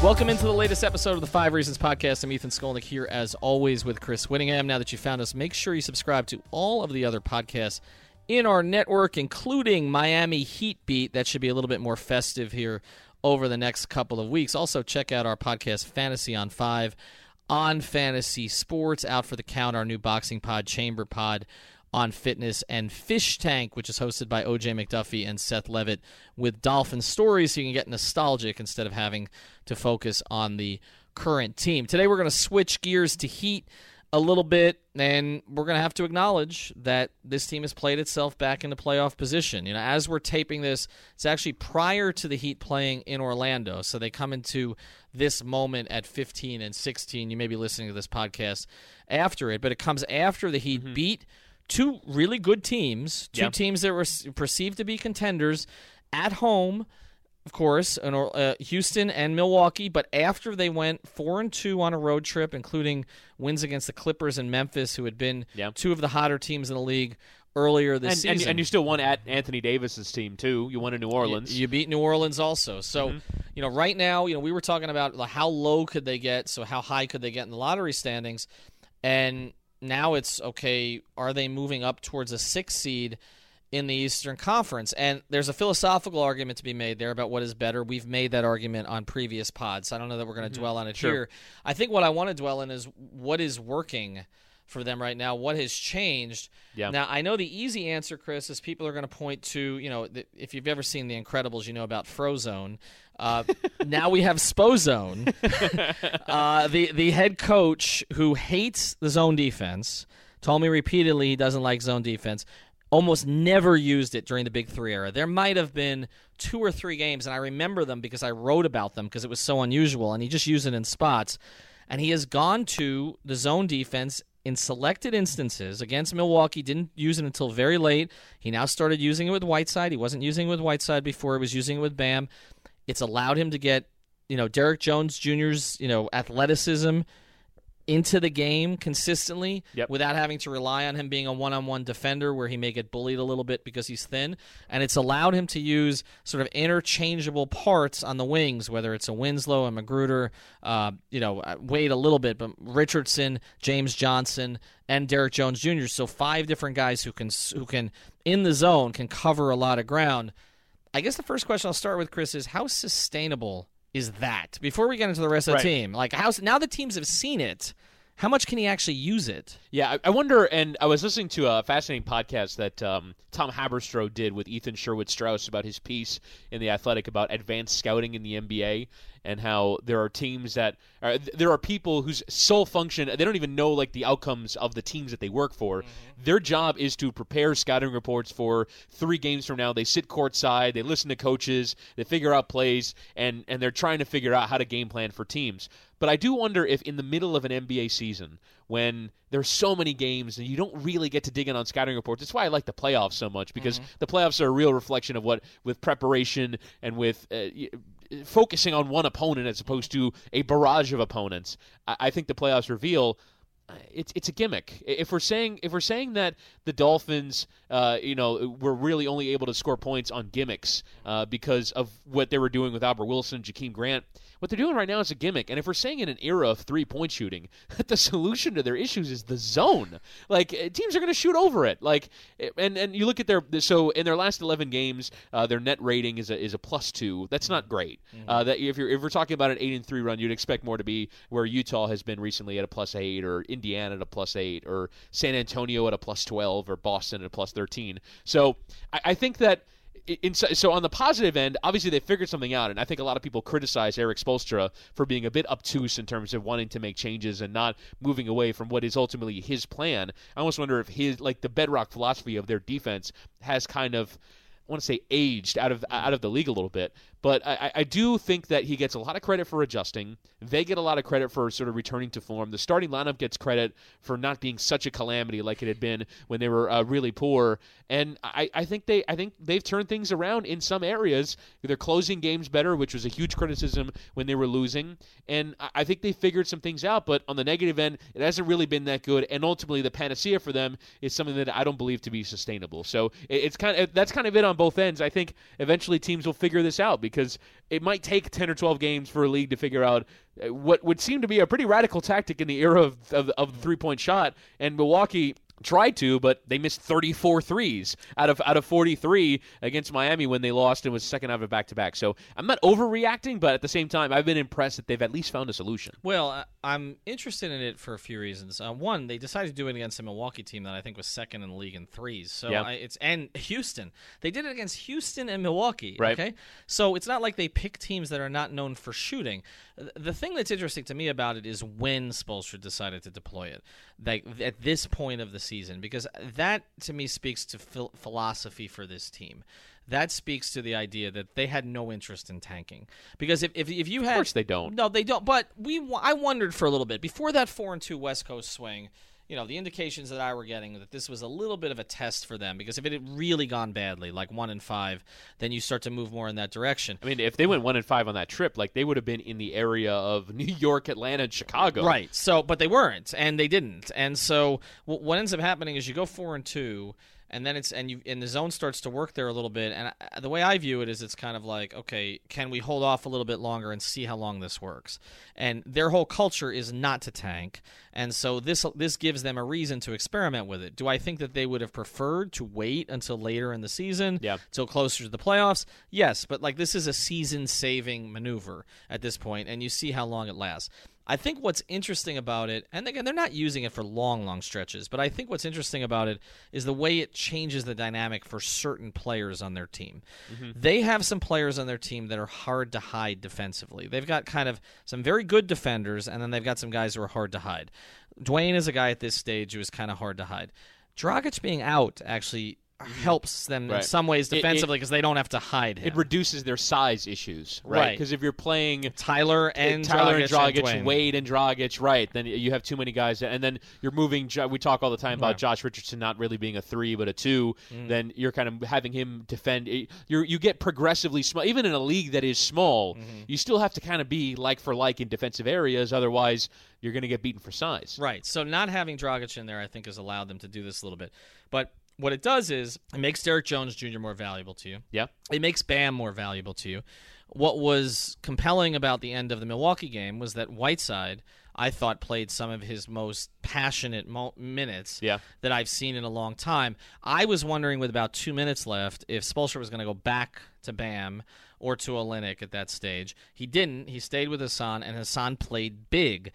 Welcome into the latest episode of the Five Reasons Podcast. I'm Ethan Skolnick here, as always, with Chris Whittingham. Now that you found us, make sure you subscribe to all of the other podcasts in our network, including Miami Heat Beat. That should be a little bit more festive here over the next couple of weeks. Also, check out our podcast, Fantasy on Five, on Fantasy Sports, out for the count, our new boxing pod, Chamber Pod on fitness and Fish Tank, which is hosted by OJ McDuffie and Seth Levitt with Dolphin stories so you can get nostalgic instead of having to focus on the current team. Today we're going to switch gears to Heat a little bit and we're going to have to acknowledge that this team has played itself back into playoff position. You know, as we're taping this, it's actually prior to the Heat playing in Orlando. So they come into this moment at 15 and 16. You may be listening to this podcast after it, but it comes after the Heat mm-hmm. beat two really good teams, two teams that were perceived to be contenders at home, of course, in, uh, Houston and Milwaukee. But after they went four and two on a road trip, including wins against the Clippers and Memphis, who had been two of the hotter teams in the league earlier this and, season. And, and, you still won at Anthony Davis's team too. You won in New Orleans. You, you beat New Orleans also. So mm-hmm. you know, right now, you know, we were talking about how low could they get, so how high could they get in the lottery standings, and now it's okay, are they moving up towards a six seed in the Eastern Conference? And there's a philosophical argument to be made there about what is better. We've made that argument on previous pods. I don't know that we're going to mm-hmm. dwell on it sure. here. I think what I want to dwell in is what is working for them right now. What has changed? Yeah. Now I know the easy answer, Chris, is people are going to point to you know if you've ever seen The Incredibles, you know about Frozone. Uh, now we have Spozone, uh, the the head coach who hates the zone defense. Told me repeatedly he doesn't like zone defense. Almost never used it during the Big Three era. There might have been two or three games, and I remember them because I wrote about them because it was so unusual, and he just used it in spots. And he has gone to the zone defense in selected instances against Milwaukee. Didn't use it until very late. He now started using it with Whiteside. He wasn't using it with Whiteside before. He was using it with Bam. It's allowed him to get, you know, Derrick Jones Jr.'s, you know, athleticism into the game consistently yep. without having to rely on him being a one-on-one defender where he may get bullied a little bit because he's thin and it's allowed him to use sort of interchangeable parts on the wings whether it's a Winslow a McGruder uh, you know uh, Wade a little bit but Richardson James Johnson and Derrick Jones Jr. so five different guys who can who can in the zone can cover a lot of ground I guess the first question I'll start with, Chris, is how sustainable is that? Before we get into the rest of the team, like how now the teams have seen it. How much can he actually use it? Yeah, I, I wonder. And I was listening to a fascinating podcast that um, Tom Haberstroh did with Ethan Sherwood Strauss about his piece in the Athletic about advanced scouting in the NBA and how there are teams that are, there are people whose sole function they don't even know like the outcomes of the teams that they work for. Mm-hmm. Their job is to prepare scouting reports for three games from now. They sit courtside, they listen to coaches, they figure out plays, and and they're trying to figure out how to game plan for teams. But I do wonder if in the middle of an NBA season, when there's so many games and you don't really get to dig in on scouting reports, that's why I like the playoffs so much because mm-hmm. the playoffs are a real reflection of what with preparation and with uh, focusing on one opponent as opposed to a barrage of opponents. I, I think the playoffs reveal uh, it's it's a gimmick. If we're saying if we're saying that the Dolphins, uh, you know, were really only able to score points on gimmicks uh, because of what they were doing with Albert Wilson, Jakeem Grant, what they're doing right now is a gimmick. And if we're saying in an era of three point shooting that the solution to their issues is the zone, like eh, teams are going to shoot over it. Like, eh, and and you look at their so in their last eleven games, uh, their net rating is a is a plus two. That's not great. Mm-hmm. Uh, that if you're if we're talking about an eight and three run, you'd expect more to be where Utah has been recently at a plus eight, or Indiana at a plus eight, or San Antonio at a plus twelve, or Boston at a plus thirteen. So I, I think that in, so on the positive end, obviously they figured something out, and I think a lot of people criticize Erik Spoelstra for being a bit obtuse in terms of wanting to make changes and not moving away from what is ultimately his plan. I almost wonder if his like the bedrock philosophy of their defense has kind of I want to say aged out of out of the league a little bit. But I, I do think that he gets a lot of credit for adjusting. They get a lot of credit for sort of returning to form. The starting lineup gets credit for not being such a calamity like it had been when they were uh, really poor. And I, I think they I think they've turned things around in some areas. They're closing games better, which was a huge criticism when they were losing. And I, I think they figured some things out. But on the negative end, it hasn't really been that good. And ultimately, the panacea for them is something that I don't believe to be sustainable. So it, it's kind of that's kind of it on both ends. I think eventually teams will figure this out because it might take 10 or 12 games for a league to figure out uh, what would seem to be a pretty radical tactic in the era of, of, of the three point shot. And Milwaukee tried to, but they missed 34 threes out of out of 43 against Miami when they lost and was second out of back to back. So I'm not overreacting, but at the same time, I've been impressed that they've at least found a solution. Well, I'm interested in it for a few reasons. Uh, one, they decided to do it against a Milwaukee team that I think was second in the league in threes. So Yeah. I, it's and Houston. They did it against Houston and Milwaukee. Right. Okay. So it's not like they pick teams that are not known for shooting. The thing that's interesting to me about it is when Spoelstra decided to deploy it, like at this point of the season, because that to me speaks to phil- philosophy for this team. That speaks to the idea that they had no interest in tanking. Because if, if, if you had, of course they don't. no, they don't. But we, I wondered for a little bit before that four and two West Coast swing. You know, the indications that I were getting that this was a little bit of a test for them because if it had really gone badly, like one in five, then you start to move more in that direction. I mean, if they went one in five on that trip, like they would have been in the area of New York, Atlanta, and Chicago. Right. So, but they weren't, and they didn't. And so, what ends up happening is you go four and two, and then it's and you and the zone starts to work there a little bit. And I, the way I view it is, it's kind of like, okay, can we hold off a little bit longer and see how long this works? And their whole culture is not to tank, and so this this gives them a reason to experiment with it. Do I think that they would have preferred to wait until later in the season? Yeah. till closer to the playoffs. Yes, but like this is a season-saving maneuver at this point, and you see how long it lasts. I think what's interesting about it, and again, they're not using it for long, long stretches, but I think what's interesting about it is the way it changes the dynamic for certain players on their team. Mm-hmm. They have some players on their team that are hard to hide defensively. They've got kind of some very good defenders, and then they've got some guys who are hard to hide. Dwyane is a guy at this stage who is kind of hard to hide. Dragic being out actually helps them in some ways defensively because they don't have to hide him. It reduces their size issues, right? Right. Because if you're playing Tyler and Tyler and Dragic Dragic, and Wade and Dragic, right? Then you have too many guys, and then you're moving. We talk all the time about Right. Josh Richardson not really being a three but a two. Mm. Then you're kind of having him defend. You you get progressively small, even in a league that is small. Mm-hmm. You still have to kind of be like for like in defensive areas, otherwise you're going to get beaten for size. Right. So not having Dragic in there, I think, has allowed them to do this a little bit. But what it does is it makes Derrick Jones Jr. more valuable to you. Yeah. It makes Bam more valuable to you. What was compelling about the end of the Milwaukee game was that Whiteside, I thought, played some of his most passionate mo- minutes Yeah. that I've seen in a long time. I was wondering, with about two minutes left, if Spoelstra was going to go back to Bam or to Olynyk at that stage. He didn't. He stayed with Hassan, and Hassan played big.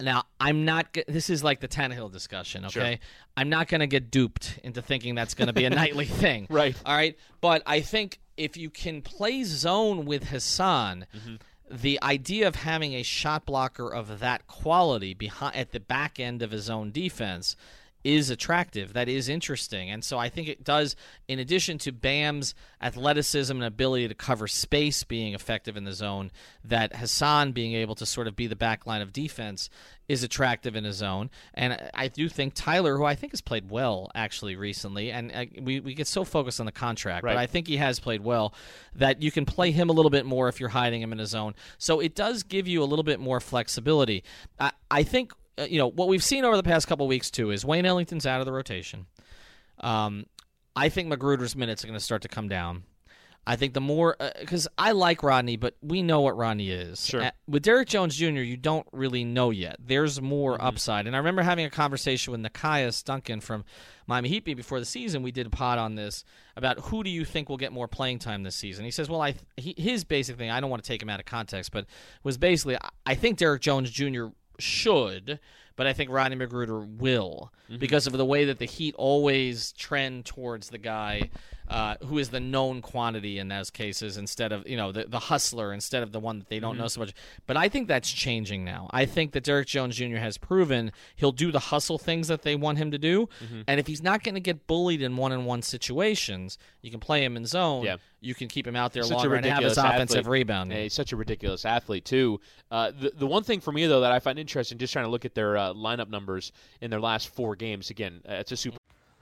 Now, I'm not. This is like the Tannehill discussion, okay? I'm not going to get duped into thinking that's going to be a nightly thing. Right. All right. But I think if you can play zone with Hassan, mm-hmm. the idea of having a shot blocker of that quality behind at the back end of his own defense is attractive. That is interesting. And so I think it does, in addition to Bam's athleticism and ability to cover space being effective in the zone, that Hassan being able to sort of be the back line of defense is attractive in his zone. And I do think Tyler, who I think has played well actually recently, and uh, we, we get so focused on the contract, Right. but I think he has played well, that you can play him a little bit more if you're hiding him in a zone. So it does give you a little bit more flexibility. I, I think, uh, you know, what we've seen over the past couple weeks too is Wayne Ellington's out of the rotation. Um, I think McGruder's minutes are going to start to come down. I think the more because I like Rodney, but we know what Rodney is. Sure. Uh, with Derrick Jones Jr., you don't really know yet. There's more upside, and I remember having a conversation with Nekias Duncan from Miami Heat before the season. We did a pod on this about who do you think will get more playing time this season. He says, "Well, I he, his basic thing. I don't want to take him out of context, but was basically I- I think Derrick Jones Jr. should." but I think Rodney McGruder will Mm-hmm. because of the way that the Heat always trend towards the guy uh, who is the known quantity in those cases instead of you know the, the hustler instead of the one that they don't Mm-hmm. know so much. But I think that's changing now. I think that Derrick Jones Jr. has proven he'll do the hustle things that they want him to do, Mm-hmm. and if he's not going to get bullied in one-on-one situations, you can play him in zone. Yeah. You can keep him out there a longer and have his offensive athlete. rebound. Yeah, he's such a ridiculous athlete too. Uh, the the one thing for me though that I find interesting, just trying to look at their uh, lineup numbers in their last four games. Again, uh, it's a super.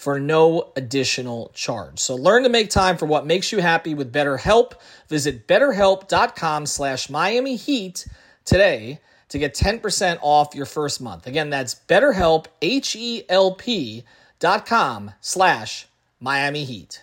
for no additional charge. So learn to make time for what makes you happy with BetterHelp. Visit betterhelp.com slash Miami Heat today to get 10% off your first month. Again, that's betterhelp, H-E-L-P dot com slash Miami Heat.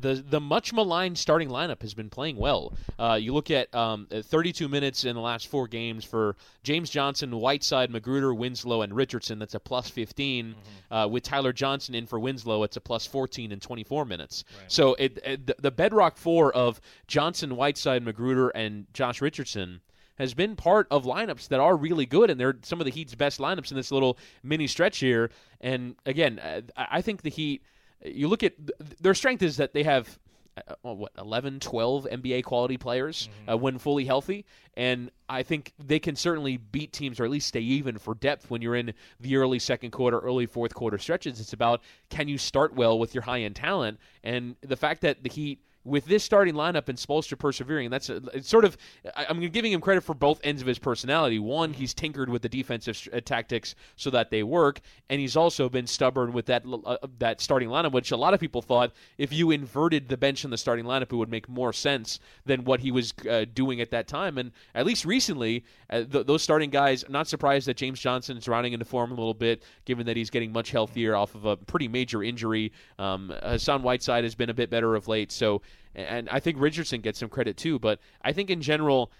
the the much maligned starting lineup has been playing well. Uh, you look at um, 32 minutes in the last four games for James Johnson, Whiteside, McGruder, Winslow, and Richardson. That's a plus 15. Uh, with Tyler Johnson in for Winslow, it's a plus 14 in 24 minutes. So it, it the, the bedrock four of Johnson, Whiteside, McGruder, and Josh Richardson has been part of lineups that are really good, and they're some of the Heat's best lineups in this little mini stretch here. And again, uh, I think the Heat. You look at th- their strength is that they have uh, what 11, 12 NBA quality players uh, when fully healthy, and I think they can certainly beat teams or at least stay even for depth when you're in the early second quarter, early fourth quarter stretches. It's about can you start well with your high end talent, and the fact that the Heat with this starting lineup and Spoelstra persevering, and that's a, it's sort of I- I'm giving him credit for both ends of his personality. One, he's tinkered with the defensive uh, tactics so that they work, and he's also been stubborn with that uh, that starting lineup, which a lot of people thought if you inverted the bench in the starting lineup, it would make more sense than what he was uh, doing at that time. And at least recently, uh, th- those starting guys. I'm not surprised that James Johnson is rounding into form a little bit, given that he's getting much healthier off of a pretty major injury. Um, Hassan Whiteside has been a bit better of late, so and I think Richardson gets some credit too. But I think in general,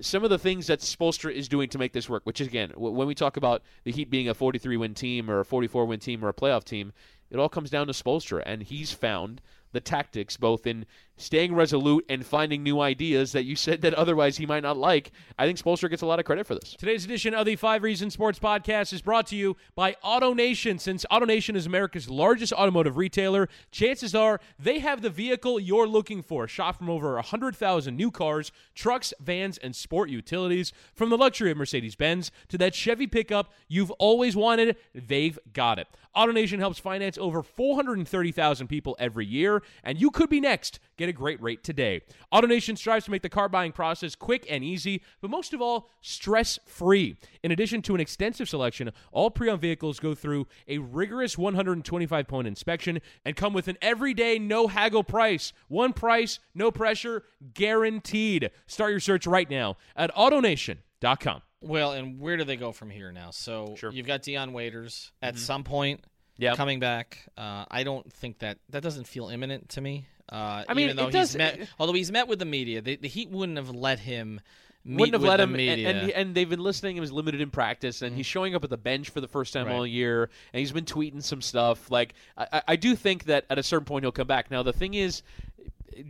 some of the things that Spoelstra is doing to make this work, which is again, when we talk about the Heat being a 43 win team or a 44 win team or a playoff team, it all comes down to Spoelstra, and he's found the tactics both in staying resolute and finding new ideas that you said that otherwise he might not like. I think Spoelstra gets a lot of credit for this. Today's edition of the Five Reasons Sports Podcast is brought to you by AutoNation. Since AutoNation is America's largest automotive retailer, chances are they have the vehicle you're looking for. Shop from over 100,000 new cars, trucks, vans, and sport utilities. From the luxury of Mercedes Benz to that Chevy pickup you've always wanted, they've got it. AutoNation helps finance over 430,000 people every year, and you could be next. Get a great rate today. AutoNation strives to make the car buying process quick and easy, but most of all, stress free. In addition to an extensive selection, all pre owned vehicles go through a rigorous 125 point inspection and come with an everyday no haggle price. One price, no pressure, guaranteed. Start your search right now at AutoNation.com. Well, and where do they go from here now? So you've got Dion Waiters at Mm-hmm. some point Yep. coming back. Uh, I don't think that that doesn't feel imminent to me. Uh, I mean, even though he's met, although he's met with the media, the, the Heat wouldn't have let him. Meet wouldn't have with let the him, and, media. and and they've been listening. He was limited in practice, and he's showing up at the bench for the first time Right. all year, and he's been tweeting some stuff. Like I- I do think that at a certain point he'll come back. Now the thing is,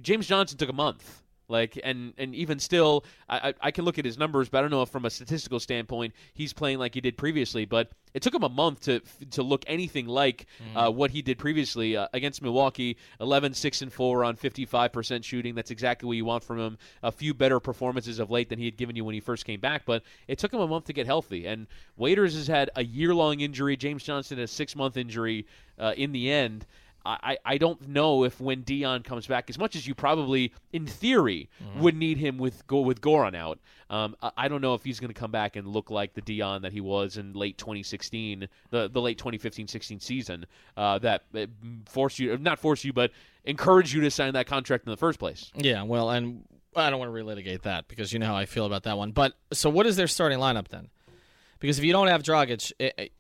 James Johnson took a month. Like and and even still, I, I can look at his numbers, but I don't know if from a statistical standpoint he's playing like he did previously. But it took him a month to to look anything like uh, what he did previously uh, against Milwaukee. 11, 6, and four on fifty five percent shooting. That's exactly what you want from him. A few better performances of late than he had given you when he first came back, but it took him a month to get healthy. And Waiters has had a year long injury. James Johnson a six month injury. Uh, in the end. I, I don't know if when Dion comes back, as much as you probably, in theory, would need him with go with Goran out. Um, I, I don't know if he's going to come back and look like the Dion that he was in late 2016, the the late 2015-16 season. Uh, that uh, forced you, not force you, but encourage you to sign that contract in the first place. Yeah, well, and I don't want to relitigate that because you know how I feel about that one. But so, what is their starting lineup then? Because if you don't have Dragic, it-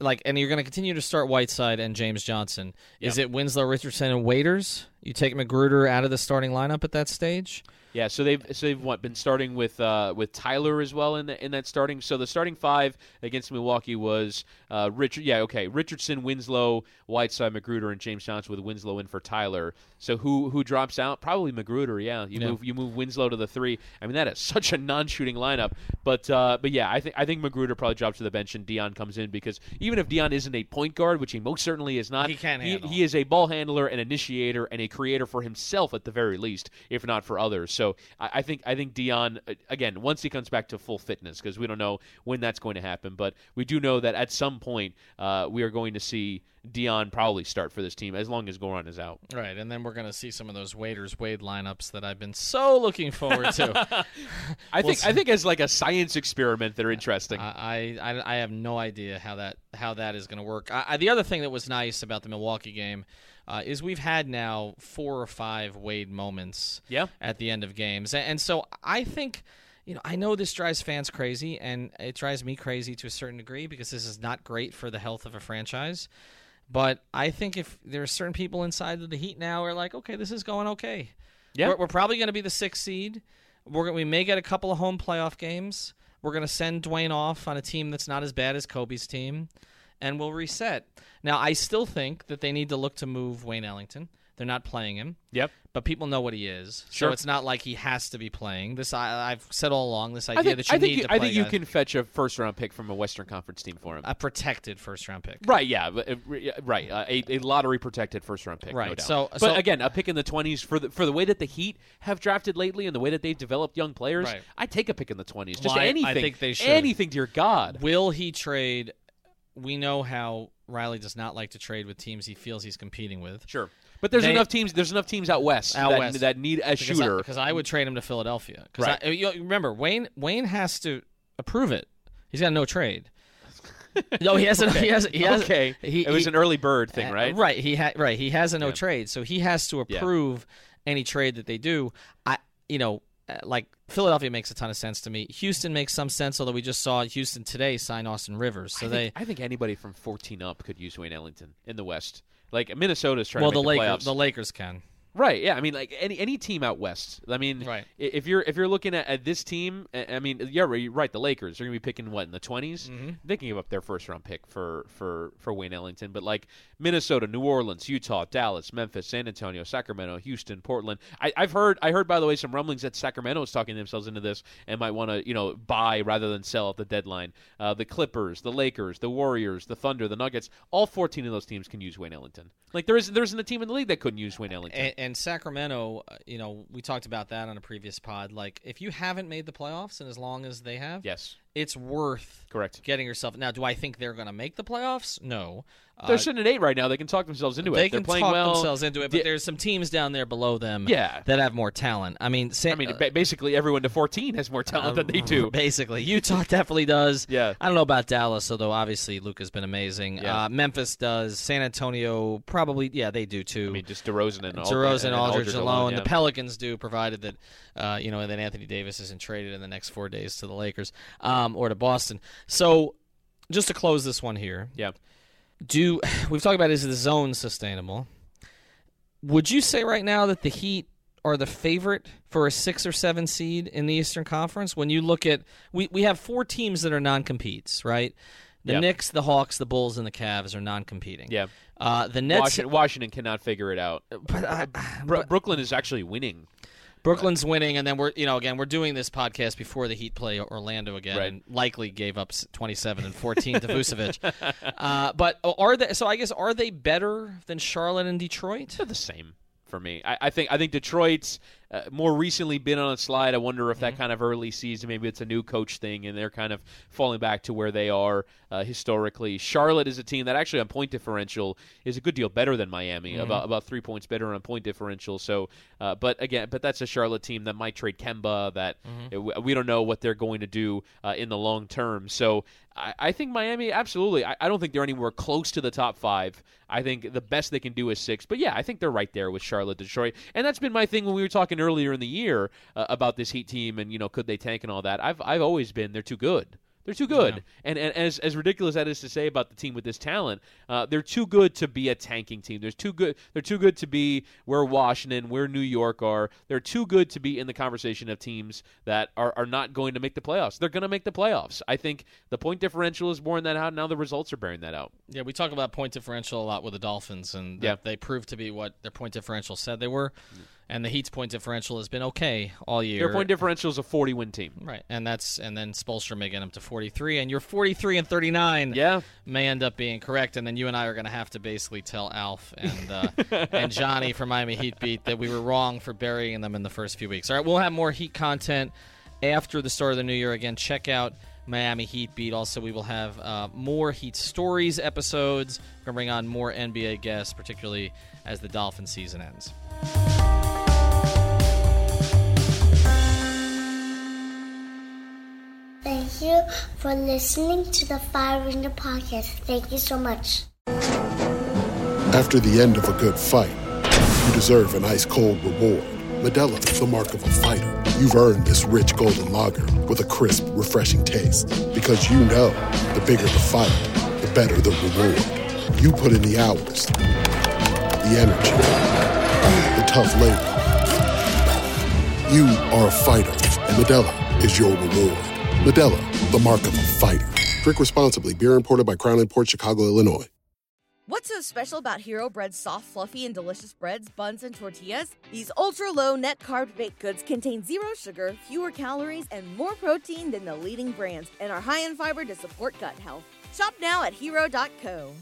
like, and you're going to continue to start Whiteside and James Johnson, is it Winslow, Richardson, and Waiters? You take McGruder out of the starting lineup at that stage? Yeah, so they've so they've what been starting with uh, with Tyler as well in the, in that starting. So the starting five against Milwaukee was uh, Richard. Yeah, okay, Richardson, Winslow, Whiteside, McGruder, and James Johnson with Winslow in for Tyler. So who who drops out? Probably McGruder. Yeah, you Yeah. move you move Winslow to the three. I mean that is such a non-shooting lineup. But uh, but yeah, I think I think McGruder probably drops to the bench and Dion comes in because even if Dion isn't a point guard, which he most certainly is not, He can he, handle. he is a ball handler, an initiator, and a creator for himself at the very least, if not for others. So I, I think I think Dion uh, again once he comes back to full fitness because we don't know when that's going to happen, but we do know that at some point uh, we are going to see Dion probably start for this team as long as Goran is out. Right, and then we're going to see some of those Waiters Wade lineups that I've been so looking forward to. I think see. I think as like a science experiment, they're interesting. I, I I have no idea how that how that is going to work. I, I, the other thing that was nice about the Milwaukee game uh, is we've had now four or five Wade moments Yeah. at the end of games, and, so I think. You know, I know this drives fans crazy, and it drives me crazy to a certain degree because this is not great for the health of a franchise. But I think if there are certain people inside of the Heat now are like, okay, this is going okay. Yeah. We're, we're probably going to be the sixth seed. We're gonna, we may get a couple of home playoff games. We're going to send Dwyane off on a team that's not as bad as Kobe's team, and we'll reset. Now, I still think that they need to look to move Wayne Ellington. They're not playing him, yep. but people know what he is, Sure. so it's not like he has to be playing. This I, I've said all along. This idea think, that you I think need you, to I think you guys- can fetch a first round pick from a Western Conference team for him. a protected first round pick. Right, yeah, but, uh, re- right. Uh, a, a lottery protected first round pick, no Right, doubt. so- but so- again, a pick in the twenties for the for the way that the Heat have drafted lately and the way that they've developed young players. Right. I take a pick in the twenties. Just Well, I- I think they should. Anything, dear God. Will he trade? We know how Riley does not like to trade with teams he feels he's competing with. Sure, but there's They- enough teams. There's enough teams out west Out that, west. that need a Because shooter. Because I, would trade him to Philadelphia. Because Right. I, you remember Wayne Wayne has to approve it. He's got no trade. no, he has. A, he has. He has okay, He, it was he- an early bird thing, uh, right? Right. He had. Right. He has a no Yeah. trade, so he has to Yeah. approve any trade that they do. I. You know. Uh, Like Philadelphia makes a ton of sense to me. Houston makes some sense, although we just saw Houston today sign Austin Rivers. So I they I think anybody from 14 up could use Wayne Ellington in the West. Like Minnesota's trying well to the Lakers playoffs. the Lakers can. Right. Yeah. I mean, like any any team out west. I mean, Right. If you're if you're looking at, at this team, I mean, yeah, you're right. The Lakers are going to be picking what in the 20s. Mm-hmm. They can give up their first round pick for for for Wayne Ellington, but like Minnesota, New Orleans, Utah, Dallas, Memphis, San Antonio, Sacramento, Houston, Portland. I, I've heard I heard by the way some rumblings that Sacramento is talking themselves into this and might want to you know buy rather than sell at the deadline. Uh, the Clippers, the Lakers, the Warriors, the Thunder, the Nuggets. All 14 of those teams can use Wayne Ellington. Like there is there isn't a team in the league that couldn't use Wayne Ellington. And, and Sacramento, uh, you know, we talked about that on a previous pod. Like, if you haven't made the playoffs, and as long as they have, yes. It's worth Correct. getting yourself. Now, do I think they're going to make the playoffs? No. They're Uh, sitting at eight right now. They can talk themselves into they it. They're can talk well. themselves into it, but there's some teams down there below them Yeah. that have more talent. I mean, San, I mean, ba- basically everyone to 14 has more talent than they do. Basically, Utah definitely does. Yeah. I don't know about Dallas, although obviously Luka's been amazing. Yeah. Uh, Memphis does. San Antonio probably, yeah, they do too. I mean, just DeRozan and DeRozan, and Aldridge, alone. yeah. The Pelicans do, provided that uh, you know that Anthony Davis isn't traded in the next four days to the Lakers um, or to Boston. So, just to close this one here, Yeah. do we've talked about is the zone sustainable? Would you say right now that the Heat are the favorite for a six or seven seed in the Eastern Conference? When you look at we we have four teams that are non competes, right? The Yep. Knicks, the Hawks, the Bulls, and the Cavs are non competing. Yeah. Uh, the Nets, Washington, Washington cannot figure it out. but, uh, Bro- Brooklyn is actually winning. Brooklyn's winning, and then we're you know again we're doing this podcast before the Heat play Orlando again, Right. and likely gave up 27 and 14 to Vucevic. Uh, but are they? So I guess are they better than Charlotte and Detroit? They're the same for me. I, I think I think Detroit's uh, more recently been on a slide. I wonder if that Mm-hmm. kind of early season, maybe it's a new coach thing, and they're kind of falling back to where they are uh, historically. Charlotte is a team that actually on point differential is a good deal better than Miami, Mm-hmm. about about three points better on point differential. So, uh, but again, but that's a Charlotte team that might trade Kemba. That Mm-hmm. we don't know what they're going to do uh, in the long term. So. I, think Miami, absolutely. I don't think they're anywhere close to the top five. I think the best they can do is six. But yeah, I think they're right there with Charlotte, Detroit, and that's been my thing when we were talking earlier in the year uh, about this Heat team and you know could they tank and all that. I've I've always been they're too good. They're too good, and, and as as ridiculous that is to say about the team with this talent, uh, they're too good to be a tanking team. They're too good. They're too good to be where Washington, where New York are. They're too good to be in the conversation of teams that are, are not going to make the playoffs. They're going to make the playoffs. I think the point differential is bearing that out. Now the results are bearing that out. Yeah, we talk about point differential a lot with the Dolphins, and Yeah. they proved to be what their point differential said they were. And the Heat's point differential has been okay all year. Their point differential is a forty-win team. Right, and that's and then Spoelstra may get them to 43, and your 43 and 39 Yeah. may end up being correct, and then you and I are going to have to basically tell Alf and uh, and Johnny from Miami Heat Beat that we were wrong for burying them in the first few weeks. All right, we'll have more Heat content after the start of the new year. Again, check out Miami Heat Beat. Also, we will have uh, more Heat Stories episodes. We're going to bring on more NBA guests, particularly as the Dolphin season ends. Thank you for listening to the Fire in the podcast. Thank you so much. After the end of a good fight, you deserve an ice cold reward. Modelo is the mark of a fighter. You've earned this rich golden lager with a crisp, refreshing taste. Because you know the bigger the fight, the better the reward. You put in the hours, the energy, the tough labor. You are a fighter, and Modelo is your reward. Modelo, the mark of a fighter. Drink responsibly. Beer imported by Crown Port Chicago, Illinois. What's so special about Hero Bread's soft, fluffy, and delicious breads, buns, and tortillas? These ultra low net carb baked goods contain zero sugar, fewer calories, and more protein than the leading brands, and are high in fiber to support gut health. Shop now at hero.co.